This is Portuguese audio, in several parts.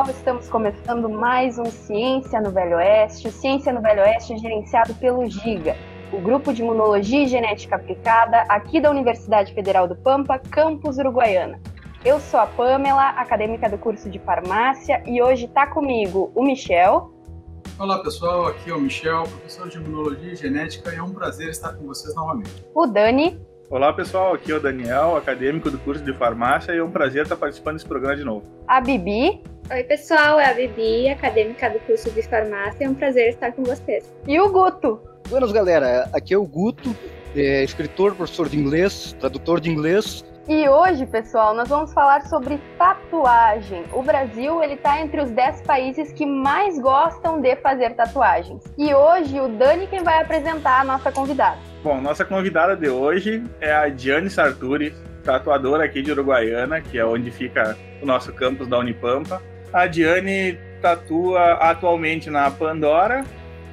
Pessoal, estamos começando mais um Ciência no Velho Oeste. O Ciência no Velho Oeste é gerenciado pelo GIGA, o Grupo de Imunologia e Genética Aplicada, aqui da Universidade Federal do Pampa, campus Uruguaiana. Eu sou a Pamela, acadêmica do curso de farmácia, e hoje está comigo o Michel. Olá pessoal, aqui é o Michel, professor de Imunologia e Genética, e é um prazer estar com vocês novamente. O Dani. Olá pessoal, aqui é o Daniel, acadêmico do curso de farmácia, e é um prazer estar participando desse programa de novo. A Bibi. Oi pessoal, é a Bibi, acadêmica do curso de farmácia, é um prazer estar com vocês. E o Guto. Buenas galera, aqui é o Guto, é escritor, professor de inglês, tradutor de inglês. E hoje, pessoal, nós vamos falar sobre tatuagem. O Brasil, ele tá entre os 10 países que mais gostam de fazer tatuagens. E hoje o Dani quem vai apresentar a nossa convidada. Bom, nossa convidada de hoje é a Diane Sarturi, tatuadora aqui de Uruguaiana, que é onde fica o nosso campus da Unipampa. A Diane tatua atualmente na Pandora,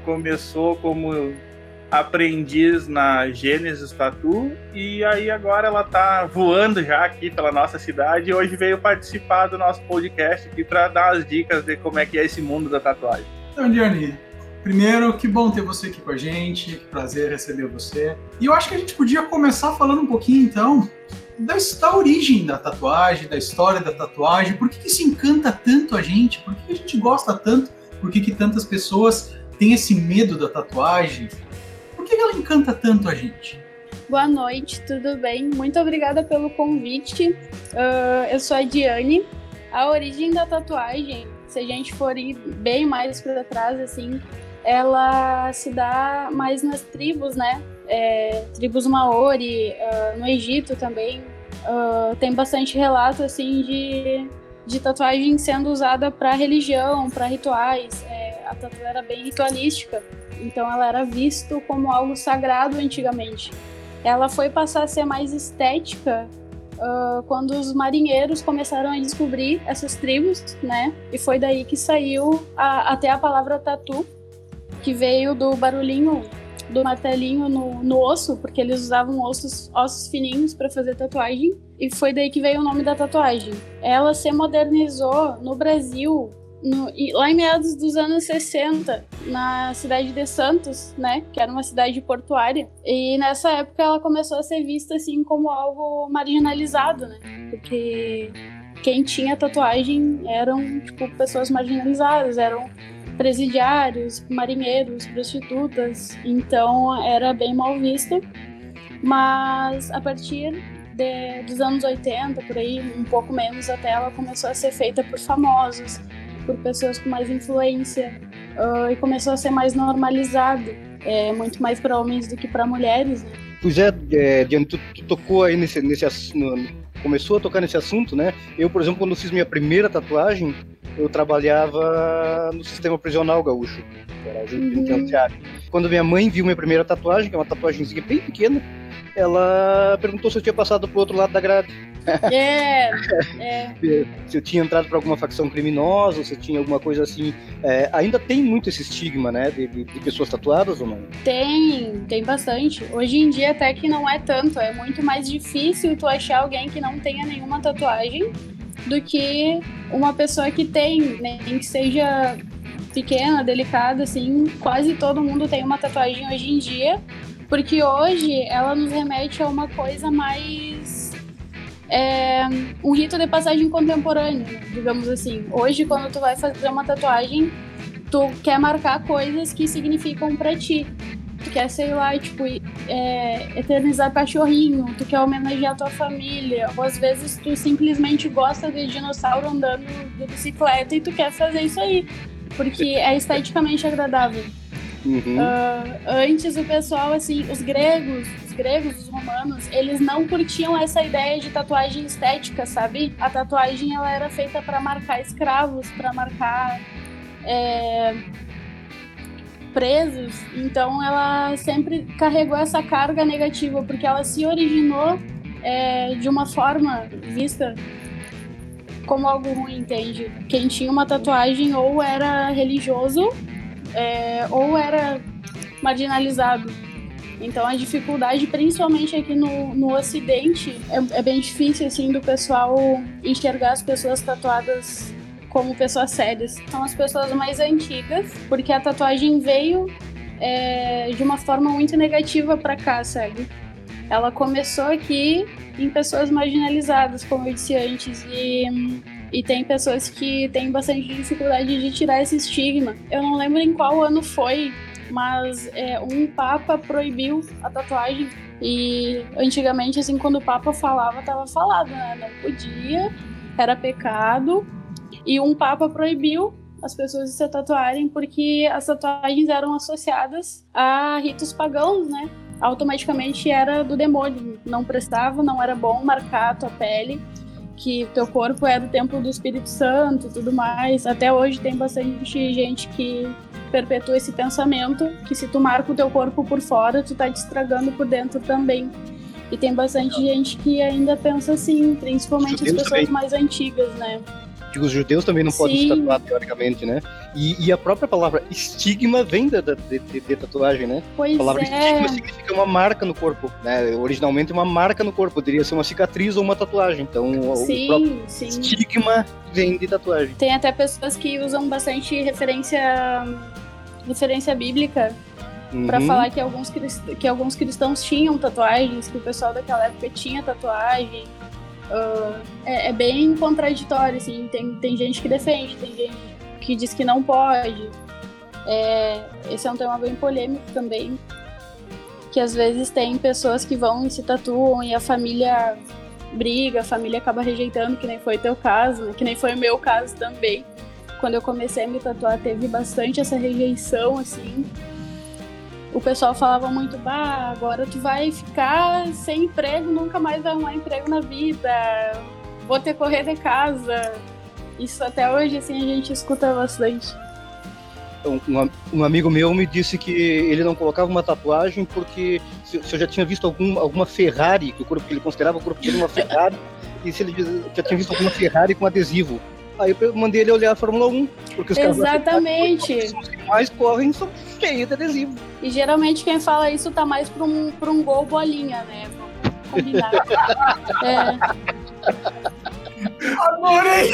começou como aprendiz na Gênesis Tatu e aí agora ela tá voando já aqui pela nossa cidade e hoje veio participar do nosso podcast aqui para dar as dicas de como é que é esse mundo da tatuagem. Então, Diane, primeiro, que bom ter você aqui com a gente, que prazer receber você. E eu acho que a gente podia começar falando um pouquinho então da, da origem da tatuagem, da história da tatuagem, por que, que isso encanta tanto a gente, por que, que a gente gosta tanto, por que, que tantas pessoas têm esse medo da tatuagem, que ela encanta tanto a gente? Boa noite, tudo bem? Muito obrigada pelo convite. Uh, eu sou a Diane. A origem da tatuagem, se a gente for ir bem mais para trás, assim, ela se dá mais nas tribos, né? É, tribos Maori, uh, no Egito também. Uh, tem bastante relato, assim, de, de tatuagem sendo usada para religião, para rituais. É, a tatuagem era bem ritualística. Então ela era visto como algo sagrado antigamente. Ela foi passar a ser mais estética uh, quando os marinheiros começaram a descobrir essas tribos, né? E foi daí que saiu a, até a palavra tatu, que veio do barulhinho do martelinho no, no osso, porque eles usavam ossos, ossos fininhos para fazer tatuagem, e foi daí que veio o nome da tatuagem. Ela se modernizou no Brasil no, lá em meados dos anos 60, na cidade de Santos, né, que era uma cidade portuária, e nessa época ela começou a ser vista assim como algo marginalizado, né, porque quem tinha tatuagem eram tipo pessoas marginalizadas, eram presidiários, marinheiros, prostitutas, então era bem mal visto. Mas a partir de, dos anos 80, por aí, um pouco menos até, ela começou a ser feita por famosos, por pessoas com mais influência uh, e começou a ser mais normalizado, é, muito mais para homens do que para mulheres. Né? Pois é, é Diane, tu, tu, tocou aí nesse, nesse no, começou a tocar nesse assunto, né? Eu, por exemplo, quando fiz minha primeira tatuagem, eu trabalhava no sistema prisional gaúcho, era uhum. penitenciário. Quando minha mãe viu minha primeira tatuagem, que é uma tatuagemzinha bem pequena, ela perguntou se eu tinha passado pro outro lado da grade. É, é. se eu tinha entrado para alguma facção criminosa, se tinha alguma coisa assim. É, ainda tem muito esse estigma, né? De, de, de, pessoas tatuadas ou não? Tem, tem bastante. Hoje em dia até que não é tanto. É muito mais difícil tu achar alguém que não tenha nenhuma tatuagem do que uma pessoa que tem, nem que seja pequena, delicada, assim. Quase todo mundo tem uma tatuagem hoje em dia. Porque hoje ela nos remete a uma coisa mais é um rito de passagem contemporâneo, digamos assim. Hoje, quando tu vai fazer uma tatuagem, tu quer marcar coisas que significam para ti. Tu quer, sei lá, tipo, é, eternizar cachorrinho, tu quer homenagear tua família, ou às vezes tu simplesmente gosta de dinossauro andando de bicicleta e tu quer fazer isso aí, porque é esteticamente agradável. Uhum. Uh, antes o pessoal, assim, os gregos, os gregos, os romanos, eles não curtiam essa ideia de tatuagem estética, sabe? A tatuagem ela era feita para marcar escravos, para marcar é, presos. Então ela sempre carregou essa carga negativa porque ela se originou é, de uma forma vista como algo ruim, entende? Quem tinha uma tatuagem ou era religioso é, ou era marginalizado. Então a dificuldade, principalmente aqui no, no Ocidente, é, é, bem difícil assim do pessoal enxergar as pessoas tatuadas como pessoas sérias. São as pessoas mais antigas, porque a tatuagem veio é, de uma forma muito negativa para cá, sabe? Ela começou aqui em pessoas marginalizadas, como eu disse antes, e, e tem pessoas que têm bastante dificuldade de tirar esse estigma. Eu não lembro em qual ano foi, mas é, um papa proibiu a tatuagem e antigamente assim quando o papa falava tava falado né não podia era pecado e um papa proibiu as pessoas de se tatuarem porque as tatuagens eram associadas a ritos pagãos né? Automaticamente era do demônio. Não prestava não era bom marcar a tua pele que teu corpo é do templo do Espírito Santo e tudo mais. Até hoje tem bastante gente que perpetua esse pensamento que se tu marca o teu corpo por fora, tu tá te estragando por dentro também. E tem bastante gente que ainda pensa assim, principalmente as pessoas mais antigas, né? Que os judeus também não Sim. podem se tatuar, teoricamente, né? E, e, a própria palavra estigma vem da, de, de, de, tatuagem, né? Pois a palavra é. estigma significa uma marca no corpo, né? Originalmente uma marca no corpo, poderia ser uma cicatriz ou uma tatuagem. Então, sim, o próprio sim. estigma vem de tatuagem. Tem até pessoas que usam bastante referência referência bíblica uhum. para falar que alguns, que alguns cristãos tinham tatuagens, que o pessoal daquela época tinha tatuagem. Uh, é, é, bem contraditório, assim. Tem, tem gente que defende, tem gente que diz que não pode. É, esse é um tema bem polêmico também. Que às vezes tem pessoas que vão e se tatuam e a família briga, a família acaba rejeitando, que nem foi teu caso, né? que nem foi o meu caso também quando eu comecei a me tatuar, teve bastante essa rejeição, assim. O pessoal falava muito, bah, agora tu vai ficar sem emprego, nunca mais vai arrumar emprego na vida, vou ter que correr de casa. Isso até hoje, assim, a gente escuta bastante. Um, um, amigo meu me disse que ele não colocava uma tatuagem porque se, se eu já tinha visto algum, alguma Ferrari, que o corpo que ele considerava o corpo dele uma Ferrari, e se ele já tinha visto alguma Ferrari com adesivo. Aí eu mandei ele olhar a Fórmula 1, porque os Exatamente. caras que mais correm são cheios de adesivo. E geralmente quem fala isso tá mais pra um, pra um gol bolinha, né? Vamos combinar. é. Adorei!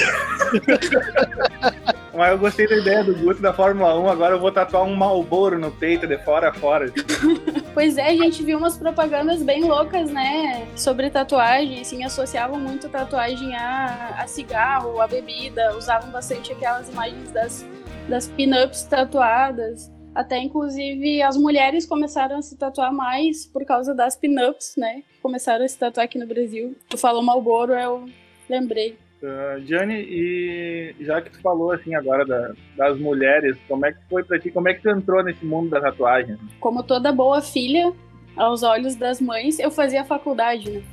Mas eu gostei da ideia do Guto da Fórmula 1, agora eu vou tatuar um Malboro no peito, de fora a fora. pois é, a gente viu umas propagandas bem loucas, né? Sobre tatuagem, assim, associavam muito tatuagem a, a cigarro, a bebida, usavam bastante aquelas imagens das, das pin-ups tatuadas. Até, inclusive, as mulheres começaram a se tatuar mais por causa das pin-ups, né? Começaram a se tatuar aqui no Brasil. Tu falou Malboro, eu lembrei. Uh, e já que tu falou assim agora da, das mulheres, como é que foi pra ti? Como é que tu entrou nesse mundo da tatuagem? Como toda boa filha, aos olhos das mães, eu fazia faculdade, né?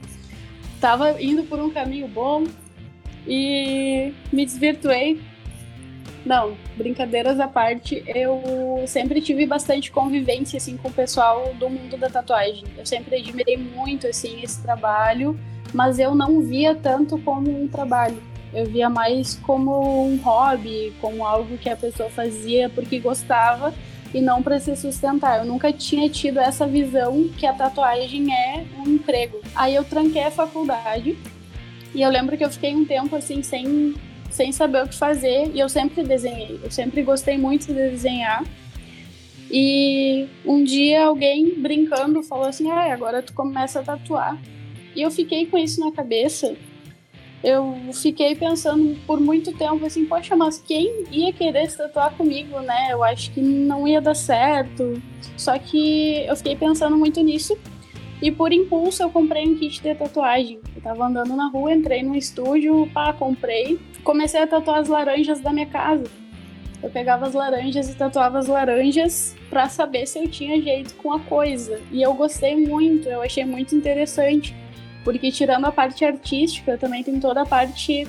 Tava indo por um caminho bom e me desvirtuei. Não, brincadeiras à parte, eu sempre tive bastante convivência assim com o pessoal do mundo da tatuagem. Eu sempre admirei muito assim esse trabalho mas eu não via tanto como um trabalho. Eu via mais como um hobby, como algo que a pessoa fazia porque gostava e não para se sustentar. Eu nunca tinha tido essa visão que a tatuagem é um emprego. Aí eu tranquei a faculdade e eu lembro que eu fiquei um tempo assim sem sem saber o que fazer e eu sempre desenhei. Eu sempre gostei muito de desenhar. E um dia alguém brincando falou assim: "Ah, agora tu começa a tatuar". E eu fiquei com isso na cabeça. Eu fiquei pensando por muito tempo assim, poxa, mas quem ia querer se tatuar comigo, né? Eu acho que não ia dar certo. Só que eu fiquei pensando muito nisso. E por impulso eu comprei um kit de tatuagem. Eu tava andando na rua, entrei no estúdio, pá, comprei. Comecei a tatuar as laranjas da minha casa. Eu pegava as laranjas e tatuava as laranjas para saber se eu tinha jeito com a coisa. E eu gostei muito, eu achei muito interessante porque tirando a parte artística, também tem toda a parte,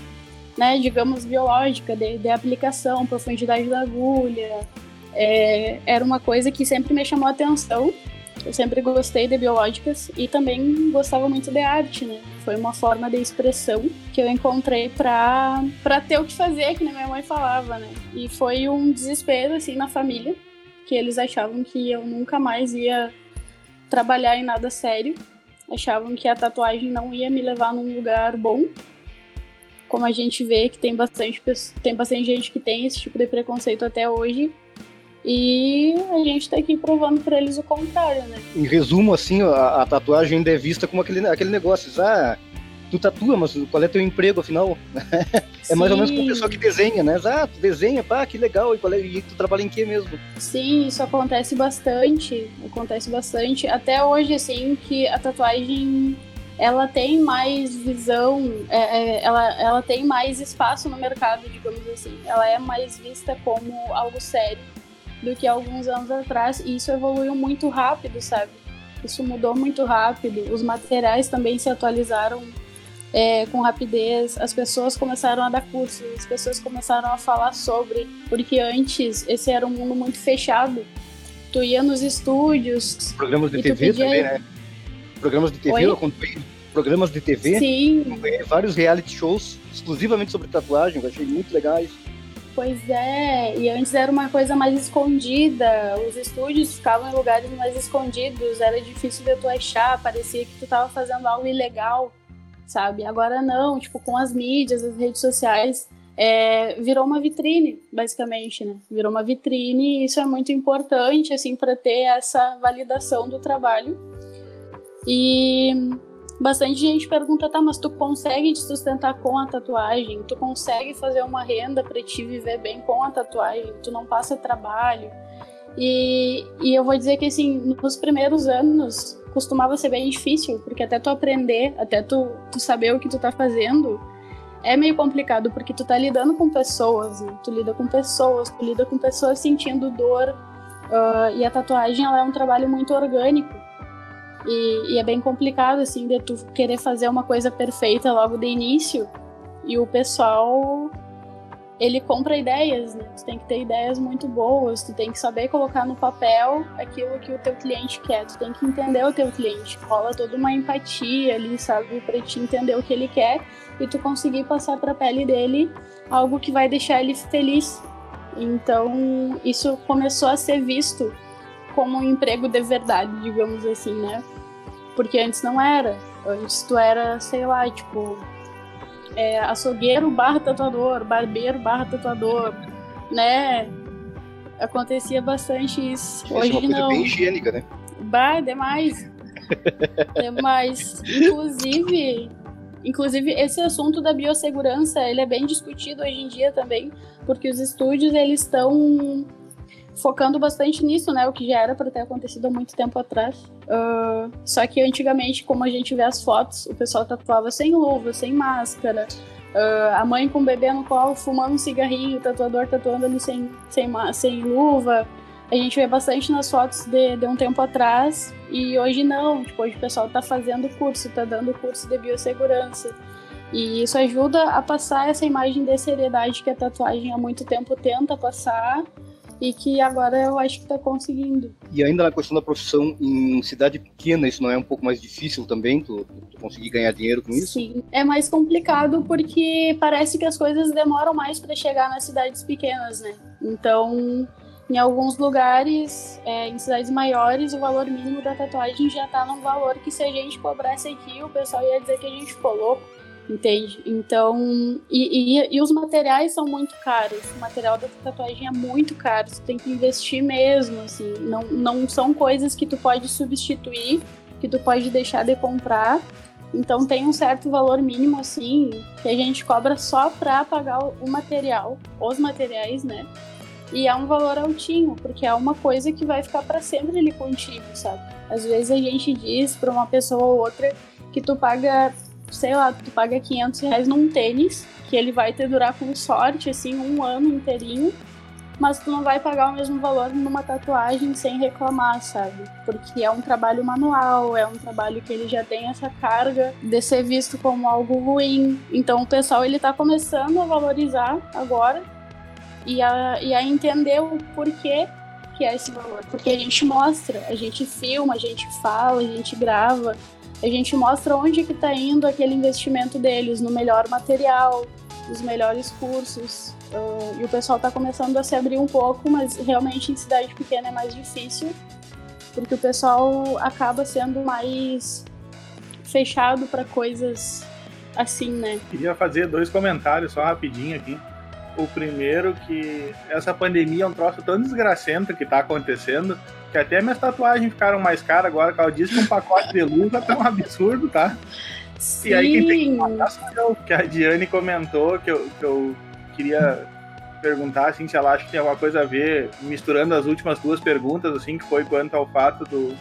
né, digamos, biológica, de, de aplicação, profundidade da agulha. É, era uma coisa que sempre me chamou a atenção. Eu sempre gostei de biológicas e também gostava muito de arte, né? Foi uma forma de expressão que eu encontrei para ter o que fazer, que minha mãe falava, né? E foi um desespero assim na família, que eles achavam que eu nunca mais ia trabalhar em nada sério achavam que a tatuagem não ia me levar num lugar bom. como a gente vê que tem bastante, tem bastante gente que tem esse tipo de preconceito até hoje. E a gente tá aqui provando para eles o contrário, né? Em resumo, assim, a, a, tatuagem ainda é vista como aquele, aquele negócio, ah, tu tatua, mas qual é teu emprego, afinal? é mais ou menos como o pessoal que desenha, né? Ah, tu desenha, pá, que legal, e, qual é, e tu trabalha em que mesmo? Sim, isso acontece bastante, acontece bastante. Até hoje, assim, que a tatuagem ela tem mais visão, é, é, ela, ela tem mais espaço no mercado, digamos assim. Ela é mais vista como algo sério do que alguns anos atrás, e isso evoluiu muito rápido, sabe? Isso mudou muito rápido. Os materiais também se atualizaram é, com rapidez, as pessoas começaram a dar cursos, as pessoas começaram a falar sobre, porque antes esse era um mundo muito fechado. Tu ia nos estúdios. Programas de TV também, né? Programas de TV, Oi? eu acompanhei programas de TV. Sim. Vários reality shows exclusivamente sobre tatuagem, eu achei muito legais. Pois é, e antes era uma coisa mais escondida, os estúdios ficavam em lugares mais escondidos, era difícil de tu achar, parecia que tu tava fazendo algo ilegal, sabe? Agora não, tipo, com as mídias, as redes sociais, é, virou uma vitrine, basicamente, né? Virou uma vitrine e isso é muito importante, assim, para ter essa validação do trabalho. E bastante gente pergunta, tá, mas tu consegue te sustentar com a tatuagem? Tu consegue fazer uma renda para te viver bem com a tatuagem? Tu não passa trabalho? E, e eu vou dizer que, assim, nos primeiros anos costumava ser bem difícil, porque até tu aprender, até tu, tu saber o que tu tá fazendo, é meio complicado, porque tu tá lidando com pessoas, né? Tu lida com pessoas, tu lida com pessoas sentindo dor, uh, e a tatuagem, ela é um trabalho muito orgânico. E, e, é bem complicado, assim, de tu querer fazer uma coisa perfeita logo de início e o pessoal ele compra ideias, né? Tu tem que ter ideias muito boas, tu tem que saber colocar no papel aquilo que o teu cliente quer, tu tem que entender o teu cliente, rola toda uma empatia ali, sabe, para te entender o que ele quer e tu conseguir passar para a pele dele algo que vai deixar ele feliz. Então, isso começou a ser visto como um emprego de verdade, digamos assim, né? Porque antes não era. Antes tu era, sei lá, tipo, é, açougueiro barra tatuador, barbeiro barra tatuador, né? Acontecia bastante isso. Hoje é uma coisa não. bem higiênica, né? Bah, demais. demais. Inclusive, inclusive, esse assunto da biossegurança, ele é bem discutido hoje em dia também, porque os estúdios, eles estão focando bastante nisso, né? O que já era para ter acontecido há muito tempo atrás. Uh, só que antigamente, como a gente vê as fotos, o pessoal tatuava sem luva, sem máscara. Uh, a mãe com o bebê no colo fumando um cigarrinho, o tatuador tatuando ali sem, sem, sem luva. A gente vê bastante nas fotos de, de um tempo atrás e hoje não. Tipo, hoje o pessoal está fazendo curso, está dando curso de biossegurança. E isso ajuda a passar essa imagem de seriedade que a tatuagem há muito tempo tenta passar e que agora eu acho que está conseguindo. E ainda na questão da profissão, em cidade pequena, isso não é um pouco mais difícil também, tu, tu conseguir ganhar dinheiro com isso? Sim, é mais complicado porque parece que as coisas demoram mais para chegar nas cidades pequenas, né? Então, em alguns lugares, é, em cidades maiores, o valor mínimo da tatuagem já está num valor que se a gente cobrasse aqui, o pessoal ia dizer que a gente ficou louco entende? Então, e, e, e, os materiais são muito caros. O material da tatuagem é muito caro. Você tem que investir mesmo, assim. Não, não são coisas que tu pode substituir, que tu pode deixar de comprar. Então tem um certo valor mínimo, assim, que a gente cobra só pra pagar o material, os materiais, né? E é um valor altinho, porque é uma coisa que vai ficar para sempre ali contigo, sabe? Às vezes a gente diz para uma pessoa ou outra que tu paga sei lá, tu paga 500 reais num tênis, que ele vai te durar com sorte, assim, um ano inteirinho, mas tu não vai pagar o mesmo valor numa tatuagem sem reclamar, sabe? Porque é um trabalho manual, é um trabalho que ele já tem essa carga de ser visto como algo ruim. Então o pessoal ele tá começando a valorizar agora e a, e a entender o porquê que é esse valor. Porque a gente mostra, a gente filma, a gente fala, a gente grava, a gente mostra onde que está indo aquele investimento deles, no melhor material, nos melhores cursos. Uh, e o pessoal está começando a se abrir um pouco, mas realmente em cidade pequena é mais difícil, porque o pessoal acaba sendo mais fechado para coisas assim, né? Queria fazer dois comentários só rapidinho aqui. O primeiro que essa pandemia é um troço tão desgracento que tá acontecendo que até minhas tatuagens ficaram mais caras agora, que ela disse que um pacote de luva tá um absurdo, tá? Sim. E aí quem tem que matar sou eu, que a Diane comentou que eu, que eu queria perguntar assim, se ela acha que tem alguma coisa a ver, misturando as últimas duas perguntas, assim, que foi quanto ao fato do,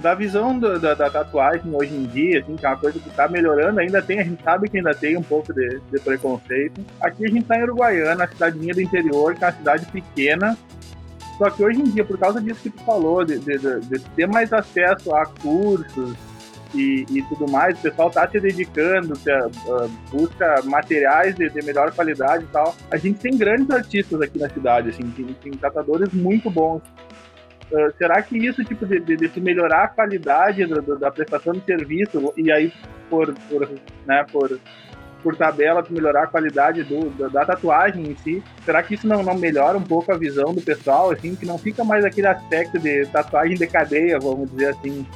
da visão do, da, da, tatuagem hoje em dia, assim, que é uma coisa que está melhorando, ainda tem, a gente sabe que ainda tem um pouco de, de preconceito. Aqui a gente está em Uruguaiana, a cidadezinha do interior, que é uma cidade pequena, só que hoje em dia, por causa disso que tu falou, de, de, de ter mais acesso a cursos e, e, tudo mais, o pessoal está se dedicando, se, uh, busca materiais de, de, melhor qualidade e tal. A gente tem grandes artistas aqui na cidade, assim, tem, tem tatuadores muito bons. Uh, será que isso, tipo, de, de, de melhorar a qualidade do, do, da prestação de serviço, e aí por, por, né, por, por tabela, melhorar a qualidade do, da, da, tatuagem em si, será que isso não, não melhora um pouco a visão do pessoal, assim, que não fica mais aquele aspecto de tatuagem de cadeia, vamos dizer assim,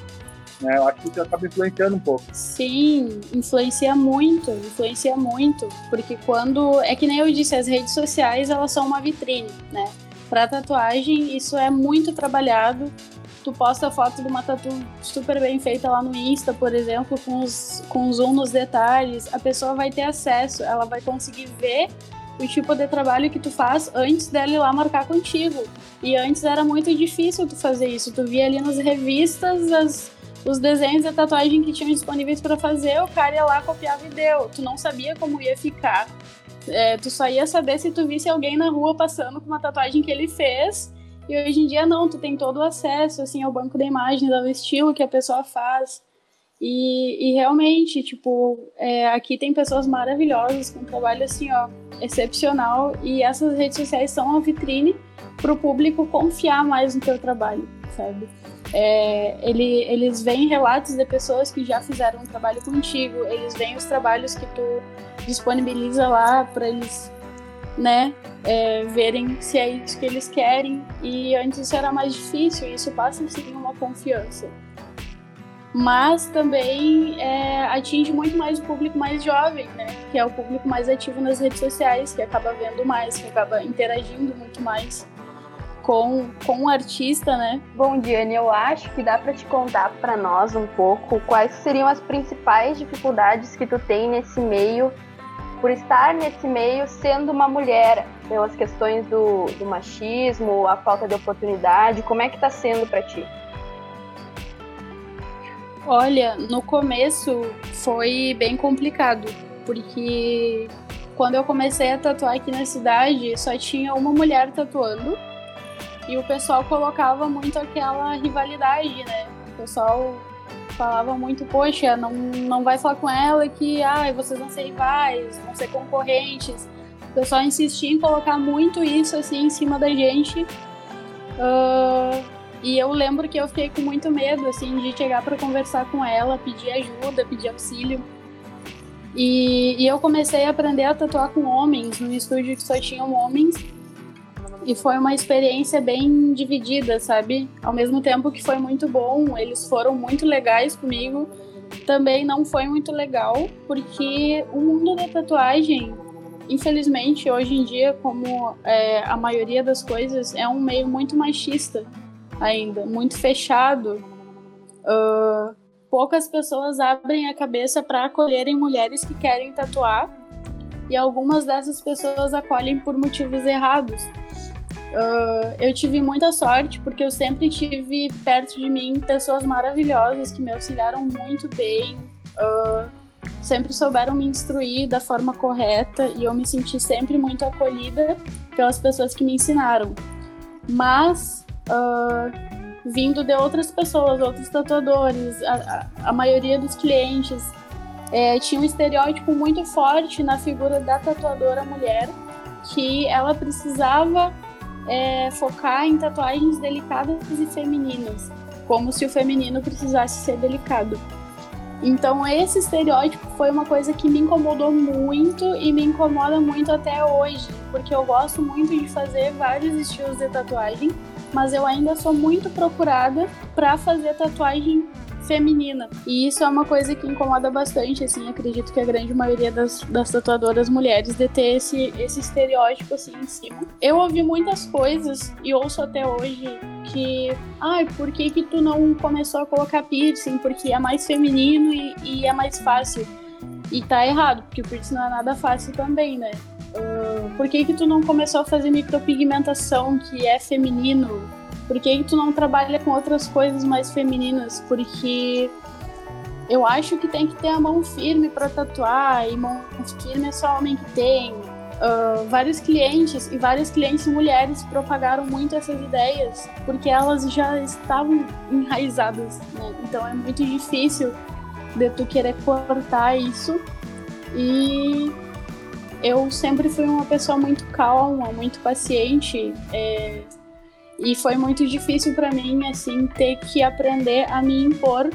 né? Eu acho que isso acaba influenciando um pouco. Sim, influencia muito, influencia muito, porque quando, é que nem eu disse, as redes sociais, elas são uma vitrine, né? Para tatuagem, isso é muito trabalhado. Tu posta foto de uma tatu super bem feita lá no Insta, por exemplo, com, os, com zoom nos detalhes, a pessoa vai ter acesso, ela vai conseguir ver o tipo de trabalho que tu faz antes dela ir lá marcar contigo. E antes era muito difícil tu fazer isso. Tu via ali nas revistas as, os desenhos de tatuagem que tinham disponíveis para fazer, o cara ia lá, copiava e deu. Tu não sabia como ia ficar. É, tu só ia saber se tu visse alguém na rua passando com uma tatuagem que ele fez. E hoje em dia não, tu tem todo o acesso assim ao banco de imagens, ao estilo que a pessoa faz. E, e realmente, tipo, é, aqui tem pessoas maravilhosas com um trabalho assim, ó, excepcional. E essas redes sociais são uma vitrine para o público confiar mais no teu trabalho, sabe? É, ele, eles veem relatos de pessoas que já fizeram um trabalho contigo, eles veem os trabalhos que tu disponibiliza lá para eles, né, é, verem se é isso que eles querem. E antes isso era mais difícil, e isso passa a seguir uma confiança. Mas também é, atinge muito mais o público mais jovem, né? Que é o público mais ativo nas redes sociais, que acaba vendo mais, que acaba interagindo muito mais com, com o artista, né? Bom, Diane, eu acho que dá para te contar para nós um pouco quais seriam as principais dificuldades que tu tem nesse meio, por estar nesse meio sendo uma mulher, pelas questões do, do machismo, a falta de oportunidade, como é que tá sendo para ti? Olha, no começo foi bem complicado, porque quando eu comecei a tatuar aqui na cidade, só tinha uma mulher tatuando e o pessoal colocava muito aquela rivalidade, né? O pessoal falava muito, poxa, não, não vai falar com ela que ah, vocês vão ser rivais, vão ser concorrentes. O pessoal insistia em colocar muito isso assim em cima da gente. Uh, e eu lembro que eu fiquei com muito medo assim de chegar para conversar com ela, pedir ajuda, pedir auxílio. E, e eu comecei a aprender a tatuar com homens, num estúdio que só tinham homens. E foi uma experiência bem dividida, sabe? Ao mesmo tempo que foi muito bom, eles foram muito legais comigo, também não foi muito legal, porque o mundo da tatuagem, infelizmente, hoje em dia, como é, a maioria das coisas, é um meio muito machista ainda, muito fechado. Uh, poucas pessoas abrem a cabeça para acolherem mulheres que querem tatuar, e algumas dessas pessoas acolhem por motivos errados. Uh, eu tive muita sorte porque eu sempre tive perto de mim pessoas maravilhosas que me auxiliaram muito bem, uh, sempre souberam me instruir da forma correta e eu me senti sempre muito acolhida pelas pessoas que me ensinaram. Mas, uh, vindo de outras pessoas, outros tatuadores, a, a, maioria dos clientes é, tinha um estereótipo muito forte na figura da tatuadora mulher que ela precisava é, focar em tatuagens delicadas e femininas, como se o feminino precisasse ser delicado. Então esse estereótipo foi uma coisa que me incomodou muito e me incomoda muito até hoje, porque eu gosto muito de fazer vários estilos de tatuagem, mas eu ainda sou muito procurada para fazer tatuagem feminina. E isso é uma coisa que incomoda bastante, assim, acredito que a grande maioria das, das tatuadoras mulheres de ter esse, esse estereótipo, assim, em cima. Eu ouvi muitas coisas, e ouço até hoje, que, ai, por que que tu não começou a colocar piercing? Porque é mais feminino e, e é mais fácil. E tá errado, porque o piercing não é nada fácil também, né? Uh, por que que tu não começou a fazer micropigmentação, que é feminino? Por que, tu não trabalha com outras coisas mais femininas? Porque eu acho que tem que ter a mão firme para tatuar, e mão firme é só homem que tem. Uh, vários clientes e várias clientes mulheres propagaram muito essas ideias porque elas já estavam enraizadas, né? Então é muito difícil de tu querer cortar isso. E eu sempre fui uma pessoa muito calma, muito paciente. É, e foi muito difícil para mim, assim, ter que aprender a me impor.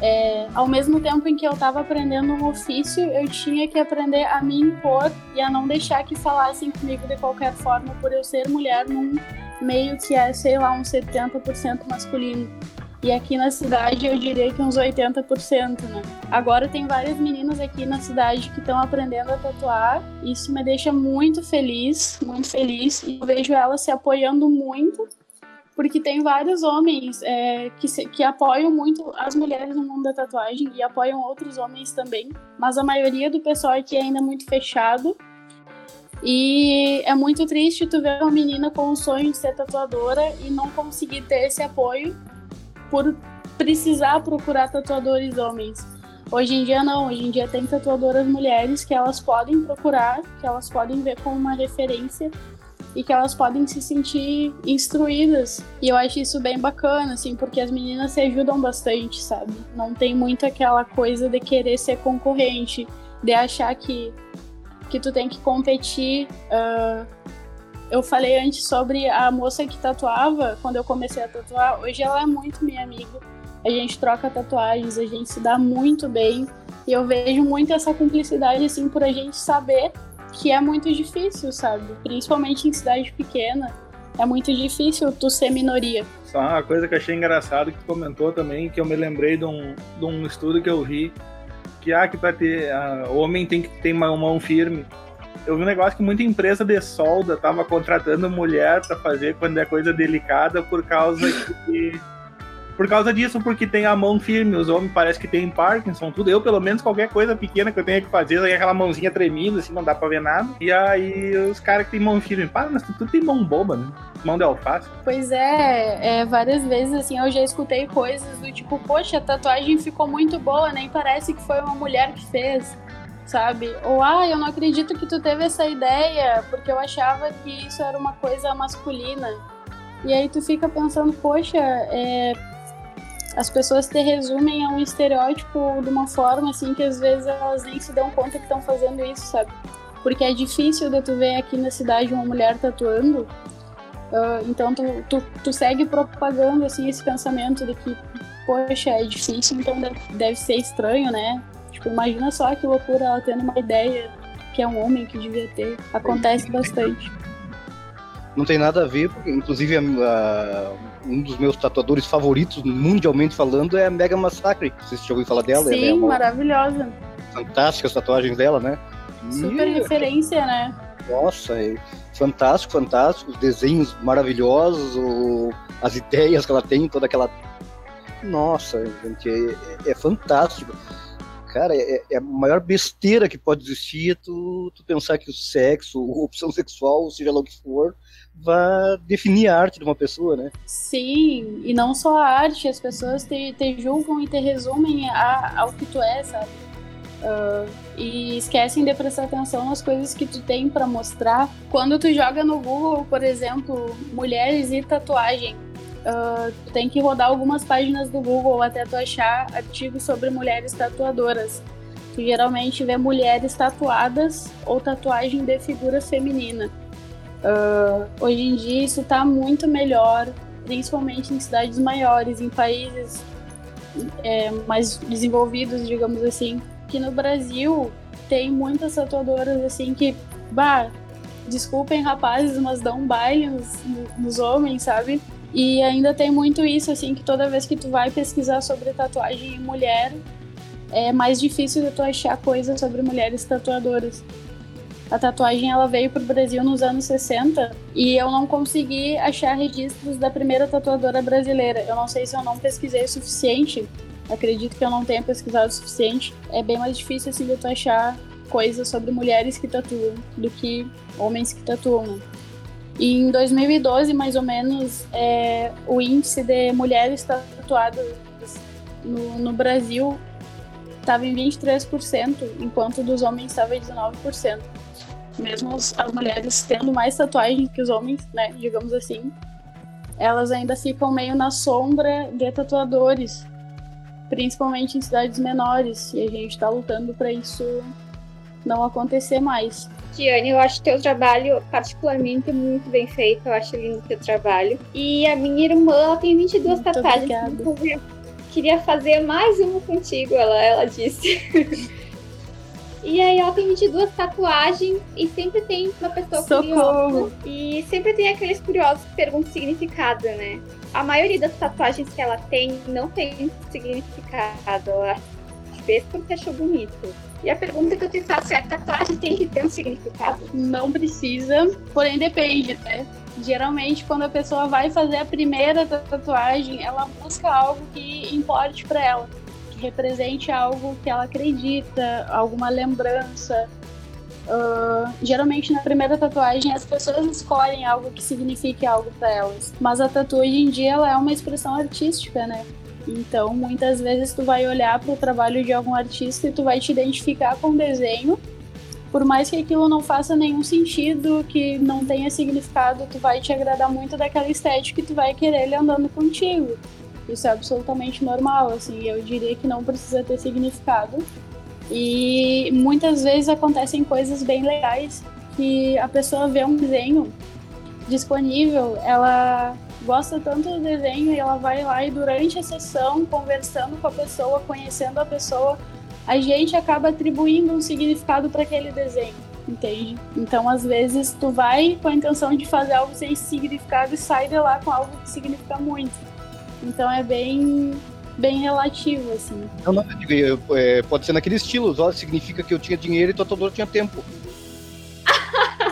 É, ao mesmo tempo em que eu estava aprendendo um ofício, eu tinha que aprender a me impor e a não deixar que falassem comigo de qualquer forma por eu ser mulher num meio que é, sei lá, uns 70% masculino. E aqui na cidade eu diria que uns 80%, né? Agora tem várias meninas aqui na cidade que estão aprendendo a tatuar. Isso me deixa muito feliz, muito feliz. E eu vejo elas se apoiando muito, porque tem vários homens é, que, se, que apoiam muito as mulheres no mundo da tatuagem e apoiam outros homens também. Mas a maioria do pessoal aqui é ainda muito fechado. E é muito triste tu ver uma menina com o sonho de ser tatuadora e não conseguir ter esse apoio por precisar procurar tatuadores homens. Hoje em dia não, hoje em dia tem tatuadoras mulheres que elas podem procurar, que elas podem ver como uma referência e que elas podem se sentir instruídas. E eu acho isso bem bacana, assim, porque as meninas se ajudam bastante, sabe? Não tem muito aquela coisa de querer ser concorrente, de achar que, que tu tem que competir. Uh, eu falei antes sobre a moça que tatuava, quando eu comecei a tatuar, hoje ela é muito minha amiga. A gente troca tatuagens, a gente se dá muito bem. E eu vejo muito essa cumplicidade, assim, por a gente saber que é muito difícil, sabe? Principalmente em cidade pequena. É muito difícil tu ser minoria. Só uma coisa que eu achei engraçado que tu comentou também, que eu me lembrei de um, de um estudo que eu vi, que ah, que para ter. Uh, homem tem que ter uma mão firme eu vi um negócio que muita empresa de solda tava contratando mulher para fazer quando é coisa delicada por causa que por causa disso, porque tem a mão firme, os homens parece que tem Parkinson, tudo. Eu, pelo menos, qualquer coisa pequena que eu tenha que fazer, aí aquela mãozinha tremida, assim, não dá pra ver nada. E aí os caras que tem mão firme, para, mas tu tem mão boba, né? Mão de alface. Pois é, é, várias vezes, assim, eu já escutei coisas do tipo, poxa, a tatuagem ficou muito boa, nem parece que foi uma mulher que fez sabe? Ou, ah, eu não acredito que tu teve essa ideia, porque eu achava que isso era uma coisa masculina. E aí tu fica pensando, poxa, é... as pessoas te resumem a um estereótipo de uma forma assim que às vezes elas nem se dão conta que estão fazendo isso, sabe? Porque é difícil de tu ver aqui na cidade uma mulher tatuando. Uh, então tu, tu, tu segue propagando assim esse pensamento de que, poxa, é difícil, então deve, deve ser estranho, né? Tipo, imagina só que loucura ela tendo uma ideia que é um homem que devia ter. Acontece bastante. Não tem nada a ver, porque inclusive a, a, um dos meus tatuadores favoritos, mundialmente falando, é a Mega Massacre. Vocês já ouviram falar dela? Sim, é maravilhosa. Fantásticas tatuagens dela, né? Super e... referência, né? Nossa, é fantástico, fantástico. Os desenhos maravilhosos, o... as ideias que ela tem, toda aquela. Nossa, gente, é, é fantástico cara, é, é, a maior besteira que pode existir tu, tu pensar que o sexo, a opção sexual, seja lá o que for, vai definir a arte de uma pessoa, né? Sim, e não só a arte, as pessoas te, te julgam e te resumem a, ao que tu é, sabe? Uh, e esquecem de prestar atenção nas coisas que tu tem para mostrar. Quando tu joga no Google, por exemplo, mulheres e tatuagem, uh, tem que rodar algumas páginas do Google até tu achar artigos sobre mulheres tatuadoras. Tu geralmente vê mulheres tatuadas ou tatuagem de figura feminina. Uh, hoje em dia isso está muito melhor, principalmente em cidades maiores, em países é, mais desenvolvidos, digamos assim. Que no Brasil tem muitas tatuadoras assim que, bah, desculpem rapazes, mas dão um baile nos, nos homens, sabe? E ainda tem muito isso, assim, que toda vez que tu vai pesquisar sobre tatuagem em mulher, é mais difícil de tu achar coisas sobre mulheres tatuadoras. A tatuagem ela veio para o Brasil nos anos 60 e eu não consegui achar registros da primeira tatuadora brasileira. Eu não sei se eu não pesquisei o suficiente. Acredito que eu não tenha pesquisado o suficiente. É bem mais difícil assim de tu achar coisas sobre mulheres que tatuam do que homens que tatuam. Né? E em 2012, mais ou menos, é, o índice de mulheres tatuadas no, no Brasil estava em 23%, enquanto dos homens estava em 19. Mesmo as, mulheres tendo mais tatuagens que os homens, né, digamos assim, elas ainda ficam meio na sombra de tatuadores, principalmente em cidades menores, e a gente está lutando para isso não acontecer mais. Tiane, eu acho teu trabalho particularmente muito bem feito, eu acho lindo teu trabalho. E a minha irmã, ela tem 22 muito tatuagens. Obrigada. Queria fazer mais uma contigo, ela, ela disse. E aí ela tem 22 tatuagens e sempre tem uma pessoa Socorro. curiosa. E sempre tem aqueles curiosos que perguntam significado, né? A maioria das tatuagens que ela tem não tem significado. Ela fez porque achou bonito. E a pergunta que eu te faço é: a tatuagem tem que ter um significado? Não precisa, porém depende, né? Geralmente, quando a pessoa vai fazer a primeira tatuagem, ela busca algo que importe para ela, que represente algo que ela acredita, alguma lembrança. Uh, geralmente, na primeira tatuagem, as pessoas escolhem algo que signifique algo para elas. Mas a tatuagem hoje em dia ela é uma expressão artística, né? Então, muitas vezes tu vai olhar para o trabalho de algum artista e tu vai te identificar com o desenho, por mais que aquilo não faça nenhum sentido, que não tenha significado, tu vai te agradar muito daquela estética e tu vai querer ele andando contigo. Isso é absolutamente normal, assim, eu diria que não precisa ter significado. E muitas vezes acontecem coisas bem legais que a pessoa vê um desenho disponível, ela gosta tanto do desenho e ela vai lá e durante a sessão, conversando com a pessoa, conhecendo a pessoa, a gente acaba atribuindo um significado para aquele desenho, entende? Então, às vezes, tu vai com a intenção de fazer algo sem significado e sai de lá com algo que significa muito. Então, é bem bem relativo, assim. Não, não, é, pode ser naquele estilo, ó, significa que eu tinha dinheiro e o tatuador tinha tempo.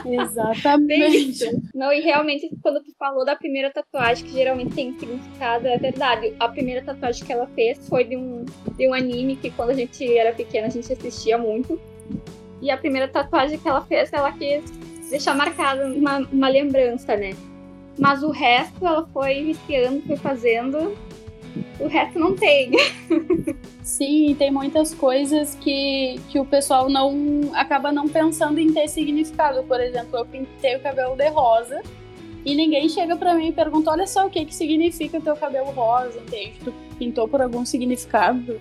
Exatamente. Não, e realmente, quando tu falou da primeira tatuagem, que geralmente tem significado, é verdade. A primeira tatuagem que ela fez foi de um, de um anime que quando a gente era pequena a gente assistia muito. E a primeira tatuagem que ela fez, ela quis deixar marcada uma, uma lembrança, né? Mas o resto ela foi viciando, foi fazendo. O resto não tem. Sim, tem muitas coisas que, que o pessoal não acaba não pensando em ter significado. Por exemplo, eu pintei o cabelo de rosa e ninguém chega para mim e pergunta: olha só o que, que significa o teu cabelo rosa, entende? Tu pintou por algum significado?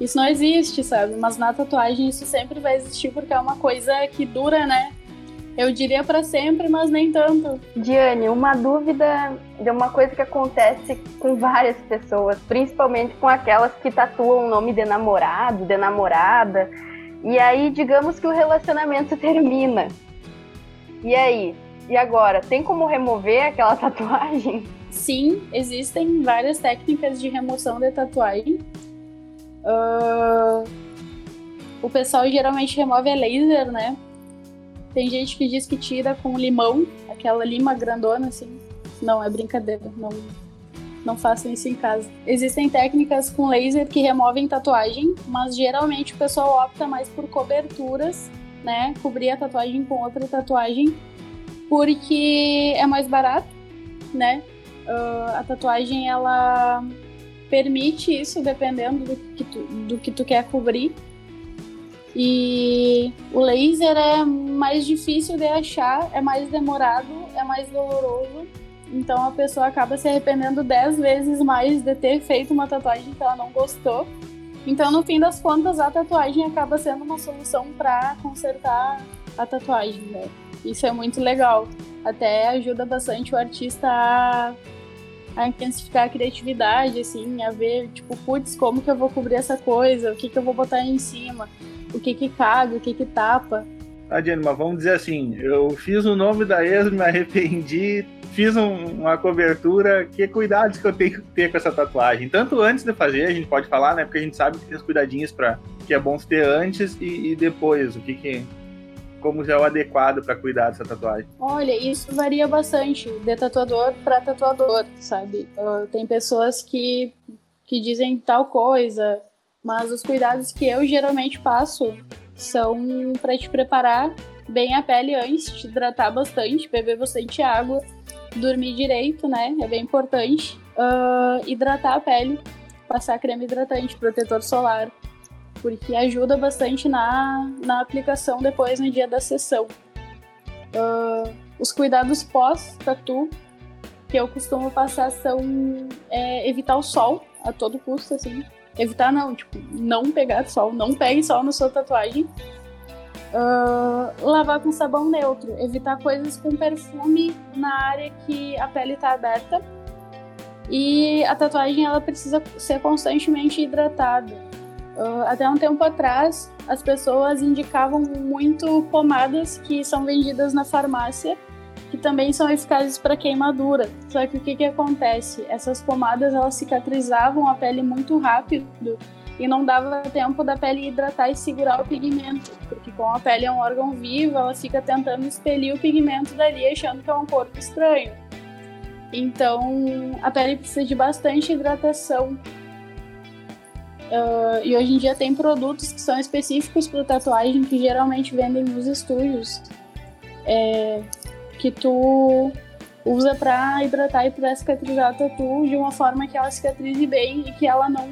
Isso não existe, sabe? Mas na tatuagem isso sempre vai existir porque é uma coisa que dura, né? Eu diria para sempre, mas nem tanto. Diane, uma dúvida de uma coisa que acontece com várias pessoas, principalmente com aquelas que tatuam o nome de namorado, de namorada. E aí, digamos que o relacionamento termina. E aí? E agora? Tem como remover aquela tatuagem? Sim, existem várias técnicas de remoção de tatuagem. Uh, o pessoal geralmente remove a laser, né? Tem gente que diz que tira com limão, aquela lima grandona assim. Não, é brincadeira. Não, não façam isso em casa. Existem técnicas com laser que removem tatuagem, mas geralmente o pessoal opta mais por coberturas, né? Cobrir a tatuagem com outra tatuagem, porque é mais barato, né? Uh, a tatuagem ela permite isso dependendo do que tu, do que tu quer cobrir. E o laser é mais difícil de achar, é mais demorado, é mais doloroso. Então a pessoa acaba se arrependendo dez vezes mais de ter feito uma tatuagem que ela não gostou. Então, no fim das contas, a tatuagem acaba sendo uma solução para consertar a tatuagem, né? Isso é muito legal. Até ajuda bastante o artista a, a intensificar a criatividade, assim, a ver, tipo, putz, como que eu vou cobrir essa coisa? O que que eu vou botar em cima? O que que cabe, o que que tapa. Tá, Jenny, mas vamos dizer assim, eu fiz o nome da ex, me arrependi, fiz um, uma cobertura, que cuidados que eu tenho que ter com essa tatuagem? Tanto antes de fazer, a gente pode falar, né? Porque a gente sabe que tem os cuidadinhos para que é bom ter antes e, e depois, o que que como já é o adequado para cuidar dessa tatuagem? Olha, isso varia bastante de tatuador para tatuador, sabe? Tem pessoas que, que dizem tal coisa, mas os cuidados que eu geralmente passo são para te preparar bem a pele antes, te hidratar bastante, beber bastante água, dormir direito, né? É bem importante. Uh, hidratar a pele, passar creme hidratante, protetor solar, porque ajuda bastante na, na aplicação depois no dia da sessão. Uh, os cuidados pós-tatu que eu costumo passar são é, evitar o sol a todo custo, assim. Evitar não, tipo, não pegar sol, não pegue sol na sua tatuagem. Uh, lavar com sabão neutro, evitar coisas com perfume na área que a pele está aberta. E a tatuagem ela precisa ser constantemente hidratada. Uh, até um tempo atrás, as pessoas indicavam muito pomadas que são vendidas na farmácia, que também são eficazes para queimadura. Só que o que, que acontece? Essas pomadas elas cicatrizavam a pele muito rápido e não dava tempo da pele hidratar e segurar o pigmento, porque como a pele é um órgão vivo, ela fica tentando expelir o pigmento dali, achando que é um corpo estranho. Então, a pele precisa de bastante hidratação. Uh, e hoje em dia tem produtos que são específicos para tatuagem que geralmente vendem nos estúdios, é, que tu usa para hidratar e para cicatrizar a tatu de uma forma que ela cicatrize bem e que ela não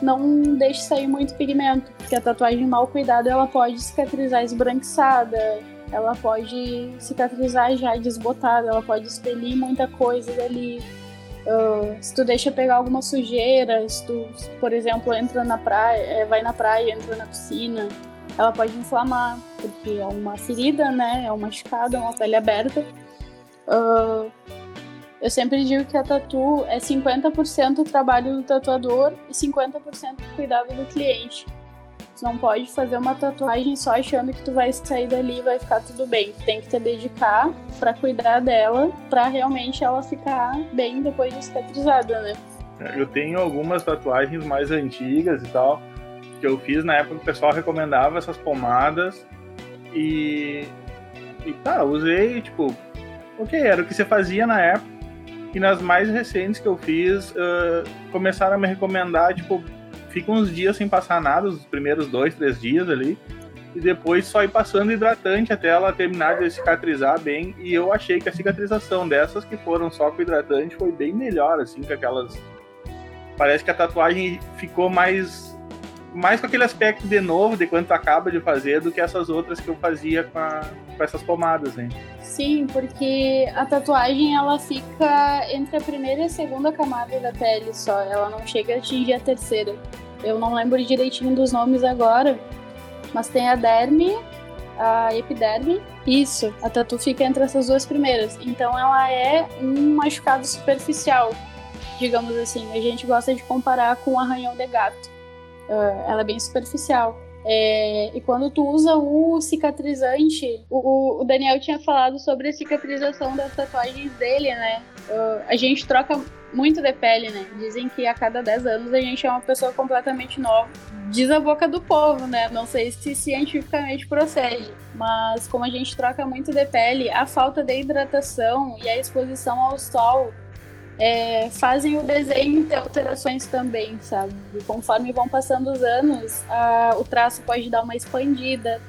não deixe sair muito pigmento, porque a tatuagem mal cuidada ela pode cicatrizar esbranquiçada, ela pode cicatrizar já desbotada, ela pode expelir muita coisa dali. Uh, se tu deixa pegar alguma sujeira, se tu, por exemplo, entra na praia, é, vai na praia, entra na piscina, ela pode inflamar, porque é uma ferida, né? É uma é uma pele aberta. Uh, eu sempre digo que a tatu é 50% trabalho do tatuador e 50% cuidado do cliente. Tu não pode fazer uma tatuagem só achando que tu vai sair dali e vai ficar tudo bem. Tu tem que te dedicar para cuidar dela, para realmente ela ficar bem depois de cicatrizada, né? Eu tenho algumas tatuagens mais antigas e tal, que eu fiz na época o pessoal recomendava essas pomadas e. E tá, usei, tipo, ok, era o que você fazia na época e nas mais recentes que eu fiz, uh, começaram a me recomendar, tipo, fica uns dias sem passar nada, os primeiros dois, três dias ali, e depois só ir passando hidratante até ela terminar de cicatrizar bem. E eu achei que a cicatrização dessas que foram só com hidratante foi bem melhor, assim, que aquelas. Parece que a tatuagem ficou mais mais com aquele aspecto de novo, de quando tu acaba de fazer, do que essas outras que eu fazia com, a, com essas pomadas, hein? Sim, porque a tatuagem ela fica entre a primeira e a segunda camada da pele só, ela não chega a atingir a terceira. Eu não lembro direitinho dos nomes agora, mas tem a derme, a epiderme. Isso, a tatu fica entre essas duas primeiras. Então ela é um machucado superficial, digamos assim. A gente gosta de comparar com um arranhão de gato ela é bem superficial. É, e quando tu usa o cicatrizante, o, o, Daniel tinha falado sobre a cicatrização das tatuagens dele, né? Uh, a gente troca muito de pele, né? Dizem que a cada 10 anos a gente é uma pessoa completamente nova. Diz a boca do povo, né? Não sei se cientificamente procede, mas como a gente troca muito de pele, a falta de hidratação e a exposição ao sol é, fazem o desenho ter alterações também, sabe? Conforme vão passando os anos, a, o traço pode dar uma expandida.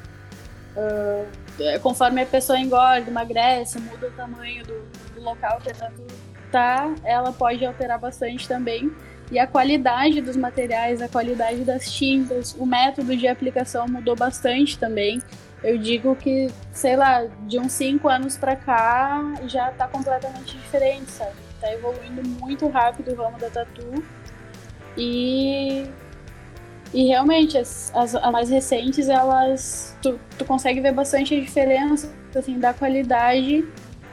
Uh, conforme a pessoa engorda, emagrece, muda o tamanho do, do local que a tatu tá, ela pode alterar bastante também. E a qualidade dos materiais, a qualidade das tintas, o método de aplicação mudou bastante também. Eu digo que, sei lá, de uns 5 anos para cá já tá completamente diferente, sabe? Tá evoluindo muito rápido o ramo da tatu. E, e realmente, as, as, as mais recentes, elas. Tu, tu consegue ver bastante a diferença assim, da qualidade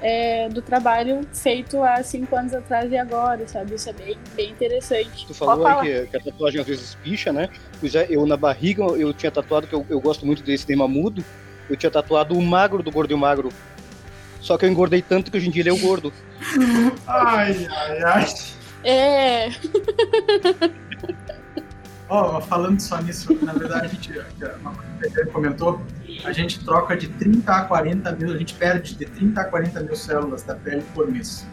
é, do trabalho feito há cinco anos atrás e agora, sabe? Isso é bem, bem interessante. Tu falou aí que, que, a tatuagem às vezes picha, né? Pois é, eu na barriga eu tinha tatuado que eu, eu gosto muito desse tema mudo. eu tinha tatuado o magro do gordo e o magro. Só que eu engordei tanto que hoje em dia ele é o gordo. ai, ai, ai. É. Ó, oh, falando só nisso, na verdade, a gente, uma coisa que comentou, a gente troca de 30 a 40 mil, a gente perde de 30 a 40 mil células da pele por mês.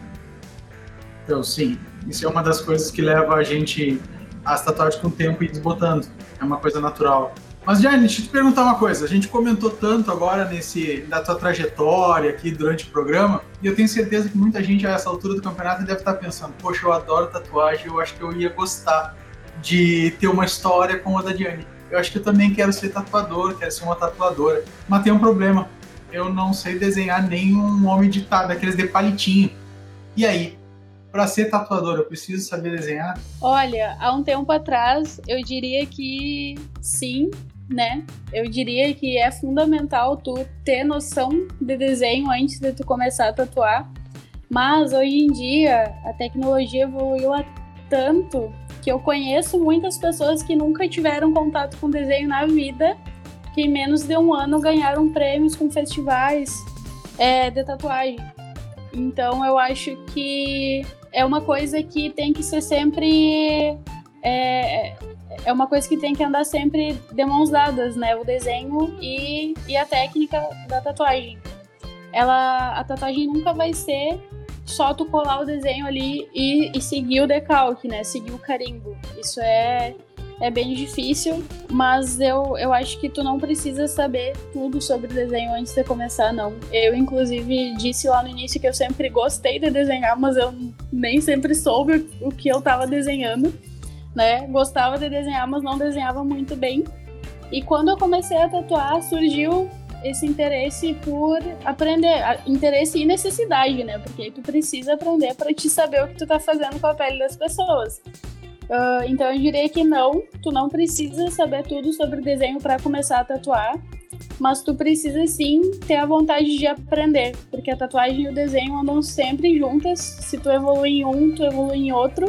Então, sim, isso é uma das coisas que leva a gente as tatuagens com o tempo e desbotando. É uma coisa natural. Mas, Jane, deixa eu te perguntar uma coisa. A gente comentou tanto agora nesse da tua trajetória aqui durante o programa, e eu tenho certeza que muita gente a essa altura do campeonato deve estar pensando: poxa, eu adoro tatuagem, eu acho que eu ia gostar de ter uma história como a da Diane. Eu acho que eu também quero ser tatuador, quero ser uma tatuadora. Mas tem um problema: eu não sei desenhar nenhum homem de daqueles de palitinho. E aí? Para ser tatuador, eu preciso saber desenhar? Olha, há um tempo atrás eu diria que sim, né? Eu diria que é fundamental tu ter noção de desenho antes de tu começar a tatuar. Mas hoje em dia a tecnologia evoluiu tanto que eu conheço muitas pessoas que nunca tiveram contato com desenho na vida, que em menos de um ano ganharam prêmios com festivais é, de tatuagem. Então eu acho que é uma coisa que tem que ser sempre. É, é uma coisa que tem que andar sempre de mãos dadas, né? O desenho e, e a técnica da tatuagem. Ela, a tatuagem nunca vai ser só tu colar o desenho ali e, e seguir o decalque, né? Seguir o carimbo. Isso é é bem difícil, mas eu, eu acho que tu não precisa saber tudo sobre desenho antes de começar, não. Eu, inclusive, disse lá no início que eu sempre gostei de desenhar, mas eu nem sempre soube o que eu estava desenhando, né? Gostava de desenhar, mas não desenhava muito bem. E quando eu comecei a tatuar, surgiu esse interesse por aprender, interesse e necessidade, né? Porque tu precisa aprender para te saber o que tu tá fazendo com a pele das pessoas. Uh, então eu diria que não, tu não precisa saber tudo sobre desenho para começar a tatuar, mas tu precisa sim ter a vontade de aprender, porque a tatuagem e o desenho andam sempre juntas. Se tu evolui em um, tu evolui em outro.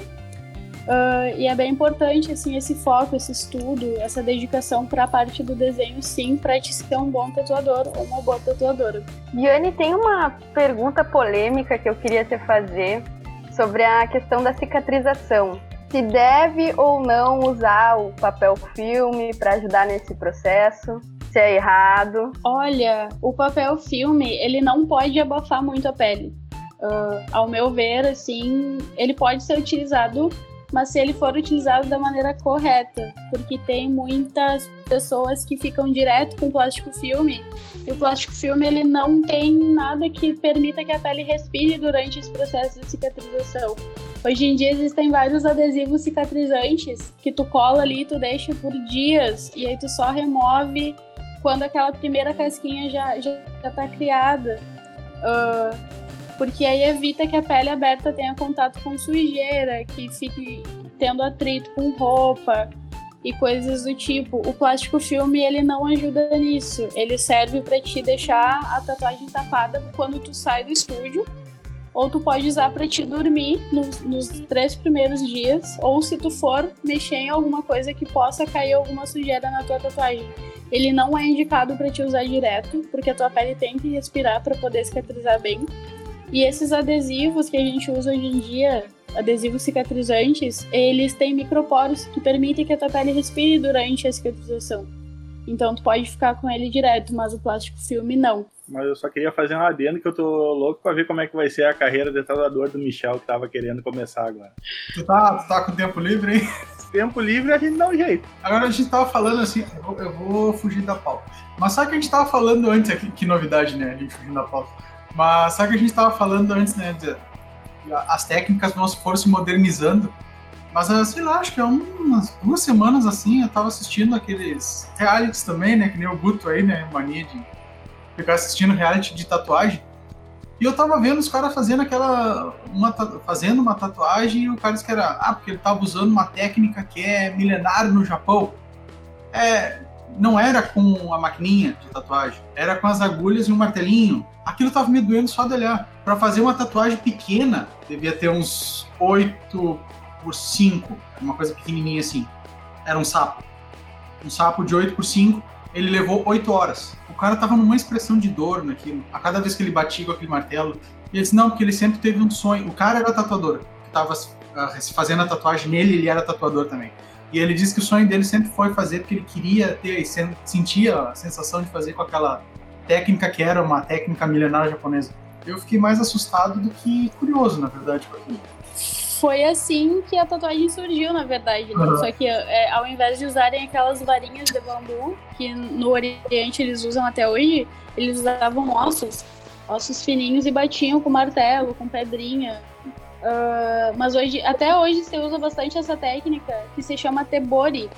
Uh, e é bem importante assim esse foco, esse estudo, essa dedicação para a parte do desenho, sim, para te ser um bom tatuador ou uma boa tatuadora. Diane, tem uma pergunta polêmica que eu queria te fazer sobre a questão da cicatrização se deve ou não usar o papel filme para ajudar nesse processo. Se é errado. Olha, o papel filme ele não pode abafar muito a pele. Uh, ao meu ver, assim, ele pode ser utilizado mas se ele for utilizado da maneira correta, porque tem muitas pessoas que ficam direto com plástico filme e o plástico filme ele não tem nada que permita que a pele respire durante esse processo de cicatrização. Hoje em dia existem vários adesivos cicatrizantes que tu cola ali, tu deixa por dias e aí tu só remove quando aquela primeira casquinha já já, já tá criada. Uh, porque aí evita que a pele aberta tenha contato com sujeira, que fique tendo atrito com roupa e coisas do tipo. O plástico filme ele não ajuda nisso. Ele serve para te deixar a tatuagem tapada quando tu sai do estúdio. Ou tu pode usar para te dormir nos, nos, três primeiros dias, ou se tu for mexer em alguma coisa que possa cair alguma sujeira na tua tatuagem. Ele não é indicado para te usar direto, porque a tua pele tem que respirar para poder cicatrizar bem. E esses adesivos que a gente usa hoje em dia, adesivos cicatrizantes, eles têm microporos que permitem que a tua pele respire durante a cicatrização. Então tu pode ficar com ele direto, mas o plástico filme não. Mas eu só queria fazer um adendo que eu tô louco pra ver como é que vai ser a carreira de tatuador do Michel que tava querendo começar agora. Tu tá, tu tá com tempo livre, hein? Tempo livre a gente dá um jeito. Agora a gente tava falando assim, eu vou, eu vou fugir da pauta. Mas sabe que a gente tava falando antes aqui, que novidade, né? A gente fugindo da pauta mas sabe que a gente estava falando antes, né? De, as técnicas não foram se modernizando. Mas, ah, sei lá, acho que há umas duas semanas assim, eu estava assistindo aqueles realities também, né? Que nem o Guto aí, né? Mania de ficar assistindo reality de tatuagem. E eu tava vendo os caras fazendo aquela. Uma, fazendo uma tatuagem e o cara disse que era. Ah, porque ele tava usando uma técnica que é milenária no Japão. É, não era com a maquininha de tatuagem, era com as agulhas e um martelinho. Aquilo tava me doendo só de olhar. Para fazer uma tatuagem pequena, devia ter uns 8 por 5, uma coisa pequenininha assim. Era um sapo. Um sapo de 8 por 5, ele levou 8 horas. O cara tava numa expressão de dor naquilo, a cada vez que ele batia com aquele martelo. Ele disse, não, porque ele sempre teve um sonho. O cara era tatuador, que tava uh, fazendo a tatuagem nele, ele era tatuador também. E ele disse que o sonho dele sempre foi fazer porque ele queria ter e sentia a sensação de fazer com aquela técnica que era uma técnica milenar japonesa. Eu fiquei mais assustado do que curioso, na verdade, com aquilo foi assim que a tatuagem surgiu, na verdade. Né? Uhum. Só que é, ao invés de usarem aquelas varinhas de bambu, que no Oriente eles usam até hoje, eles usavam ossos, ossos fininhos e batiam com martelo, com pedrinha. Uh, mas hoje, até hoje se usa bastante essa técnica que se chama tebori,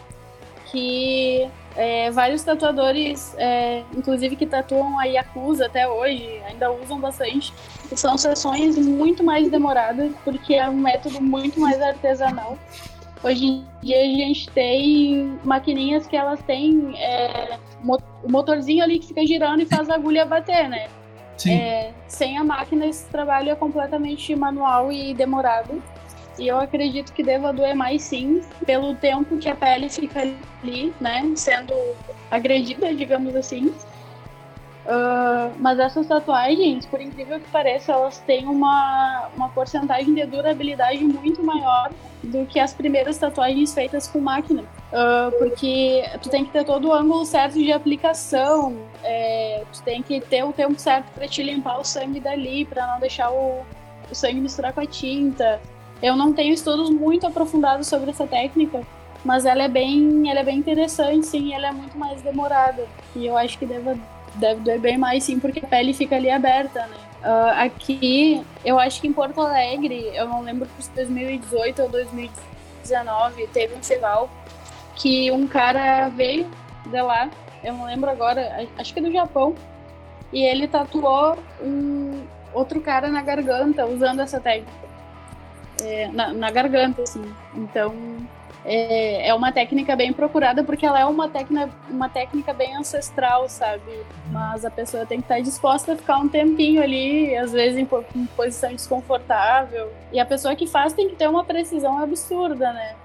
que é, vários tatuadores, é, inclusive que tatuam a Yakuza até hoje, ainda usam bastante. São sessões muito mais demoradas, porque é um método muito mais artesanal. Hoje em dia a gente tem maquininhas que elas têm é, o motorzinho ali que fica girando e faz a agulha bater, né? É, sem a máquina esse trabalho é completamente manual e demorado. E eu acredito que deva doer mais sim, pelo tempo que a pele fica ali, né, sendo agredida, digamos assim. Uh, mas essas tatuagens, por incrível que pareça, elas têm uma, uma porcentagem de durabilidade muito maior do que as primeiras tatuagens feitas com máquina. Uh, porque tu tem que ter todo o ângulo certo de aplicação, é, tu tem que ter o tempo certo para te limpar o sangue dali, para não deixar o, o sangue misturar com a tinta. Eu não tenho estudos muito aprofundados sobre essa técnica, mas ela é bem, ela é bem interessante, sim, ela é muito mais demorada. E eu acho que deve, deve doer bem mais, sim, porque a pele fica ali aberta, né? Uh, aqui, eu acho que em Porto Alegre, eu não lembro se 2018 ou 2019, teve um festival que um cara veio de lá, eu não lembro agora, acho que é do Japão, e ele tatuou um outro cara na garganta usando essa técnica é, na, na, garganta, assim. Então, é, é, uma técnica bem procurada porque ela é uma técnica, uma técnica bem ancestral, sabe? Mas a pessoa tem que estar disposta a ficar um tempinho ali, às vezes em, em posição desconfortável. E a pessoa que faz tem que ter uma precisão absurda, né?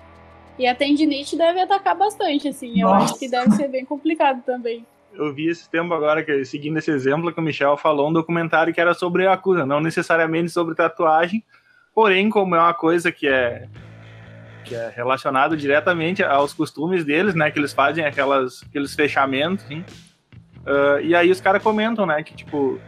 E a tendinite deve atacar bastante, assim. Eu Nossa. acho que deve ser bem complicado também eu vi esse tempo agora, que seguindo esse exemplo que o Michel falou, um documentário que era sobre a acusa, não necessariamente sobre tatuagem, Porém, como é uma coisa que é que é relacionado diretamente aos costumes deles, né? Que eles fazem aquelas, aqueles fechamentos, assim. Uh, e aí os caras comentam, né? Que, tipo,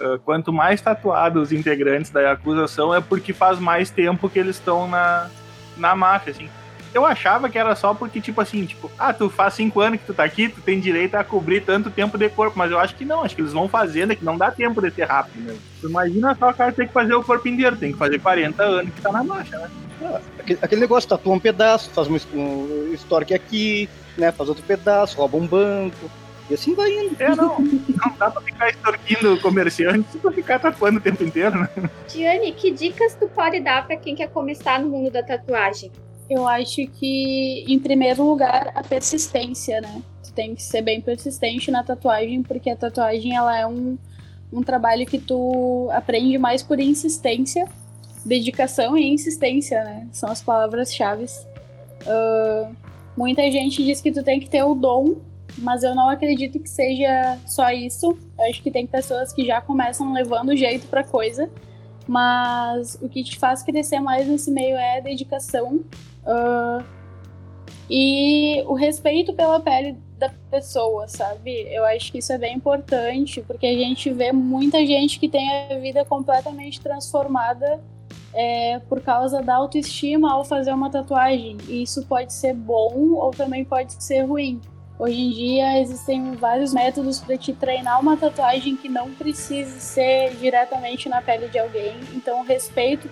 uh, quanto mais tatuados os integrantes da acusação é porque faz mais tempo que eles estão na, na máfia, assim eu achava que era só porque, tipo assim, tipo, ah, tu faz cinco anos que tu tá aqui, tu tem direito a cobrir tanto tempo de corpo, mas eu acho que não, acho que eles vão fazendo, é que não dá tempo de ser rápido mesmo. Tu imagina só o cara ter que fazer o corpo inteiro, tem que fazer 40 anos que tá na marcha, né? Ah, aquele, aquele, negócio, tatua um pedaço, faz um, um histórico aqui, né, faz outro pedaço, rouba um banco, e assim vai indo. É, não. Não dá pra ficar extorquindo comerciante pra ficar tatuando o tempo inteiro, né? Diane, que dicas tu pode dar pra quem quer começar no mundo da tatuagem? Eu acho que, em primeiro lugar, a persistência, né? Tu tem que ser bem persistente na tatuagem, porque a tatuagem ela é um, um trabalho que tu aprende mais por insistência, dedicação e insistência, né? São as palavras-chave. Uh, muita gente diz que tu tem que ter o dom, mas eu não acredito que seja só isso. Eu acho que tem pessoas que já começam levando jeito pra coisa, mas o que te faz crescer mais nesse meio é dedicação Uh, e o respeito pela pele da pessoa, sabe? Eu acho que isso é bem importante, porque a gente vê muita gente que tem a vida completamente transformada é, por causa da autoestima ao fazer uma tatuagem. E isso pode ser bom ou também pode ser ruim. Hoje em dia existem vários métodos para te treinar uma tatuagem que não precise ser diretamente na pele de alguém. Então, respeito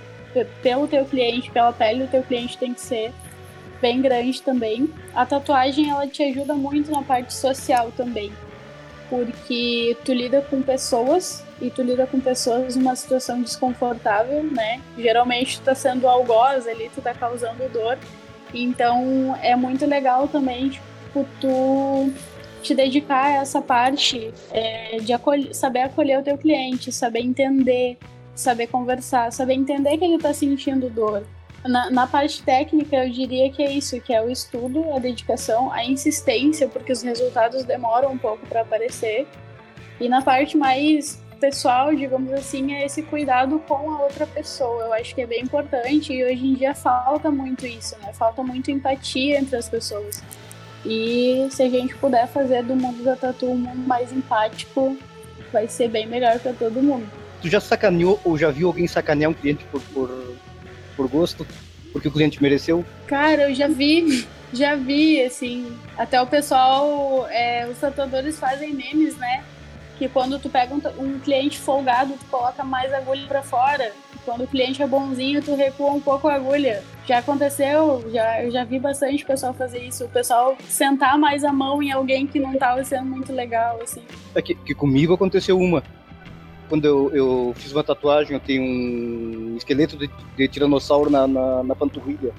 pelo teu cliente, pela pele do teu cliente tem que ser bem grande também. A tatuagem ela te ajuda muito na parte social também, porque tu lida com pessoas e tu lida com pessoas numa situação desconfortável, né? Geralmente tu tá sendo algoz ali, tu tá causando dor. Então é muito legal também, tipo, tu te dedicar a essa parte é, de acolher, saber acolher o teu cliente, saber entender saber conversar, saber entender que ele está sentindo dor. Na, na, parte técnica, eu diria que é isso, que é o estudo, a dedicação, a insistência, porque os resultados demoram um pouco para aparecer. E na parte mais pessoal, digamos assim, é esse cuidado com a outra pessoa. Eu acho que é bem importante e hoje em dia falta muito isso, né? Falta muito empatia entre as pessoas. E se a gente puder fazer do mundo da tatu um mundo mais empático, vai ser bem melhor para todo mundo. Tu já sacaneou ou já viu alguém sacanear um cliente por, por, por gosto? Porque o cliente mereceu? Cara, eu já vi, já vi, assim. Até o pessoal, é, os tatuadores fazem memes, né? Que quando tu pega um, um cliente folgado, tu coloca mais agulha para fora. Quando o cliente é bonzinho, tu recua um pouco a agulha. Já aconteceu, já, eu já vi bastante pessoal fazer isso. O pessoal sentar mais a mão em alguém que não tava sendo muito legal, assim. É que, que comigo aconteceu uma. Quando eu, eu, fiz uma tatuagem, eu tenho um esqueleto de, de tiranossauro na, na, na panturrilha.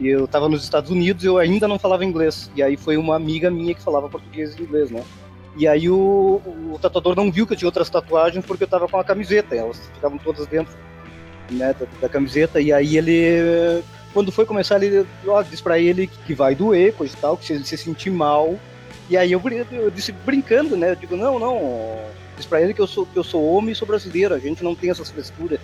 E eu tava nos Estados Unidos eu ainda não falava inglês. E aí foi uma amiga minha que falava português e inglês, né? E aí o, o, tatuador não viu que eu tinha outras tatuagens porque eu tava com a camiseta. Elas ficavam todas dentro né, da, da, camiseta, e aí ele, quando foi começar, ele ó, disse pra ele que vai doer, coisa e tal, que se ele se sentir mal, e aí eu, eu disse brincando, né, eu digo, não, não, disse pra ele que eu sou, que eu sou homem e sou brasileiro, a gente não tem essas frescuras.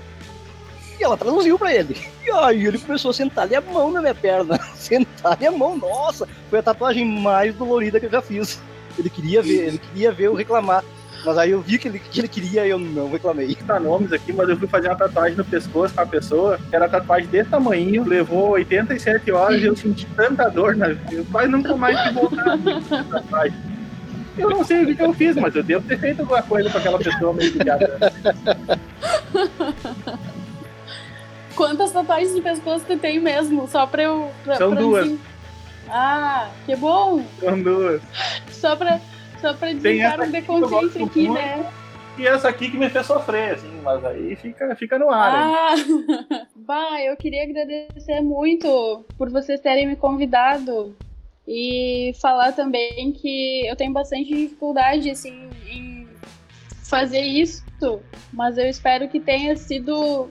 E ela traduziu pra ele. E aí ele começou a sentar-lhe a mão na minha perna. Sentar-lhe a mão, nossa! Foi a tatuagem mais dolorida que eu já fiz. Ele queria ver, ele queria ver eu reclamar. Mas aí eu vi que ele, que ele queria e eu não reclamei. Tá nomes aqui, mas eu fui fazer uma tatuagem no pescoço com a pessoa, era tatuagem desse tamanho, levou 87 horas e eu senti tanta dor na vida. Quase nunca mais que voltar a tatuagem. Eu não sei o que, eu fiz, mas eu devo ter feito alguma coisa com aquela pessoa meio ligada. Quantas tatuagens no pescoço tu tem mesmo? Só pra eu. Pra, São pra duas. Ah, que bom! São duas. Só pra só pra dizer um deconsciente aqui, né? E essa aqui que me fez sofrer, assim, mas aí fica, fica no ar. Ah, bah, eu queria agradecer muito por vocês terem me convidado e falar também que eu tenho bastante dificuldade, assim, em fazer isso, mas eu espero que tenha sido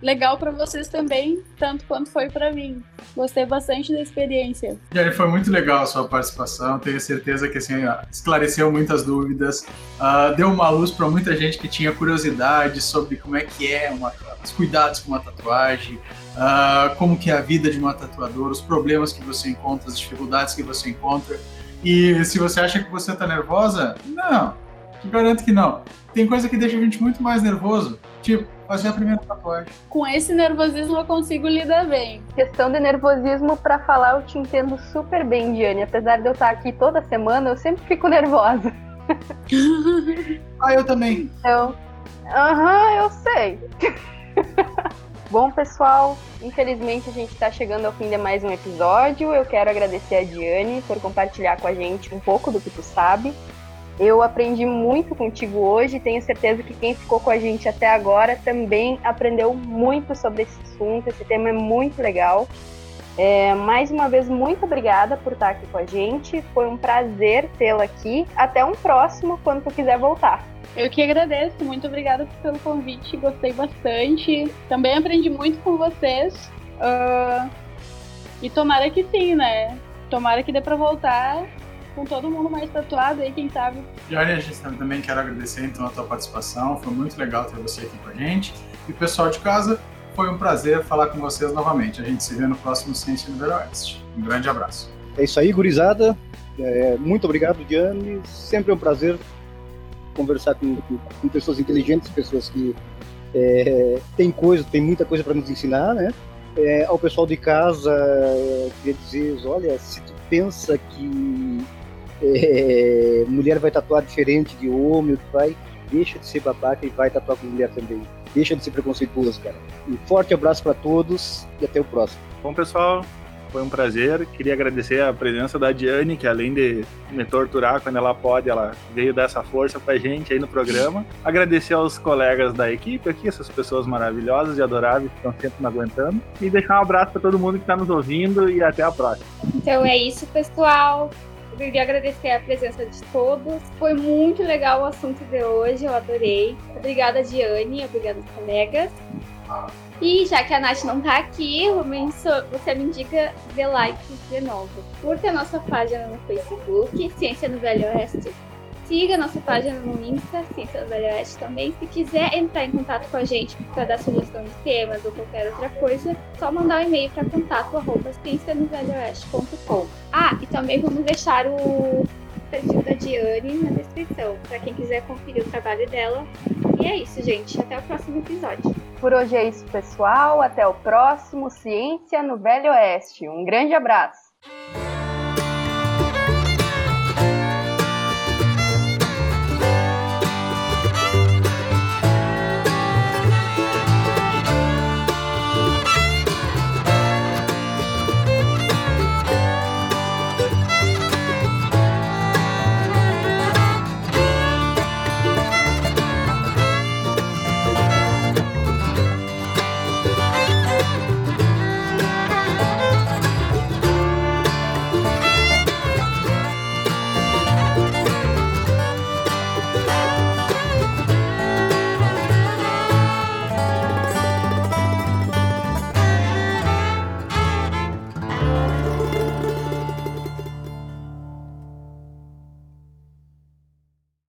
legal para vocês também, tanto quanto foi para mim. Gostei bastante da experiência. Jerry, foi muito legal a sua participação. Tenho certeza que assim, esclareceu muitas dúvidas, uh, deu uma luz para muita gente que tinha curiosidade sobre como é que é uma, os cuidados com uma tatuagem, uh, como que é a vida de uma tatuadora, os problemas que você encontra, as dificuldades que você encontra. E se você acha que você está nervosa, não, te garanto que não. Tem coisa que deixa a gente muito mais nervoso, tipo fazer a primeira tatuagem. Com esse nervosismo eu consigo lidar bem. Questão de nervosismo para falar, eu te entendo super bem, Diane. Apesar de eu estar aqui toda semana, eu sempre fico nervosa. ah, eu também. Então, aham, eu sei. Bom, pessoal, infelizmente a gente está chegando ao fim de mais um episódio. Eu quero agradecer a Diane por compartilhar com a gente um pouco do que tu sabe. Eu aprendi muito contigo hoje, tenho certeza que quem ficou com a gente até agora também aprendeu muito sobre esse assunto. Esse tema é muito legal. É, mais uma vez, muito obrigada por estar aqui com a gente. Foi um prazer tê-la aqui. Até um próximo, quando tu quiser voltar. Eu que agradeço, muito obrigada pelo convite, gostei bastante. Também aprendi muito com vocês. Uh, e tomara que sim, né? Tomara que dê pra voltar com todo mundo mais tatuado aí, quem sabe. E olha, a gente também quero agradecer então a tua participação, foi muito legal ter você aqui com a gente. E pessoal de casa, foi um prazer falar com vocês novamente. A gente se vê no próximo Ciência no Oeste. Um grande abraço. É isso aí, gurizada. É, muito obrigado, Diane. Sempre é um prazer conversar com, com pessoas inteligentes, pessoas que é, têm coisa, tem muita coisa para nos ensinar, né? É, ao pessoal de casa, queria dizer, olha, se tu pensa que é, mulher vai tatuar diferente de homem, vai, deixa de ser babaca e vai tatuar com mulher também. Deixa de ser preconceituoso, cara. Um forte abraço para todos e até o próximo. Bom, pessoal, foi um prazer. Queria agradecer a presença da Diane, que além de me torturar quando ela pode, ela veio dar essa força pra gente aí no programa. Agradecer aos colegas da equipe aqui, essas pessoas maravilhosas e adoráveis que estão sempre me aguentando. E deixar um abraço para todo mundo que está nos ouvindo e até a próxima. Então é isso, pessoal. Eu queria agradecer a presença de todos. Foi muito legal o assunto de hoje, eu adorei. Obrigada, Diane, obrigada, colegas. E já que a Nath não tá aqui, você me indica The Likes de novo. Curta a nossa página no Facebook, Ciência no Velho Oeste. Siga nossa página no Insta, Ciência do Velho Oeste também. Se quiser entrar em contato com a gente para dar sugestão de temas ou qualquer outra coisa, só mandar um e-mail para contato arroba Ah, e também vamos deixar o da Diane na descrição, para quem quiser conferir o trabalho dela. E é isso, gente. Até o próximo episódio. Por hoje é isso, pessoal. Até o próximo Ciência no Velho Oeste. Um grande abraço.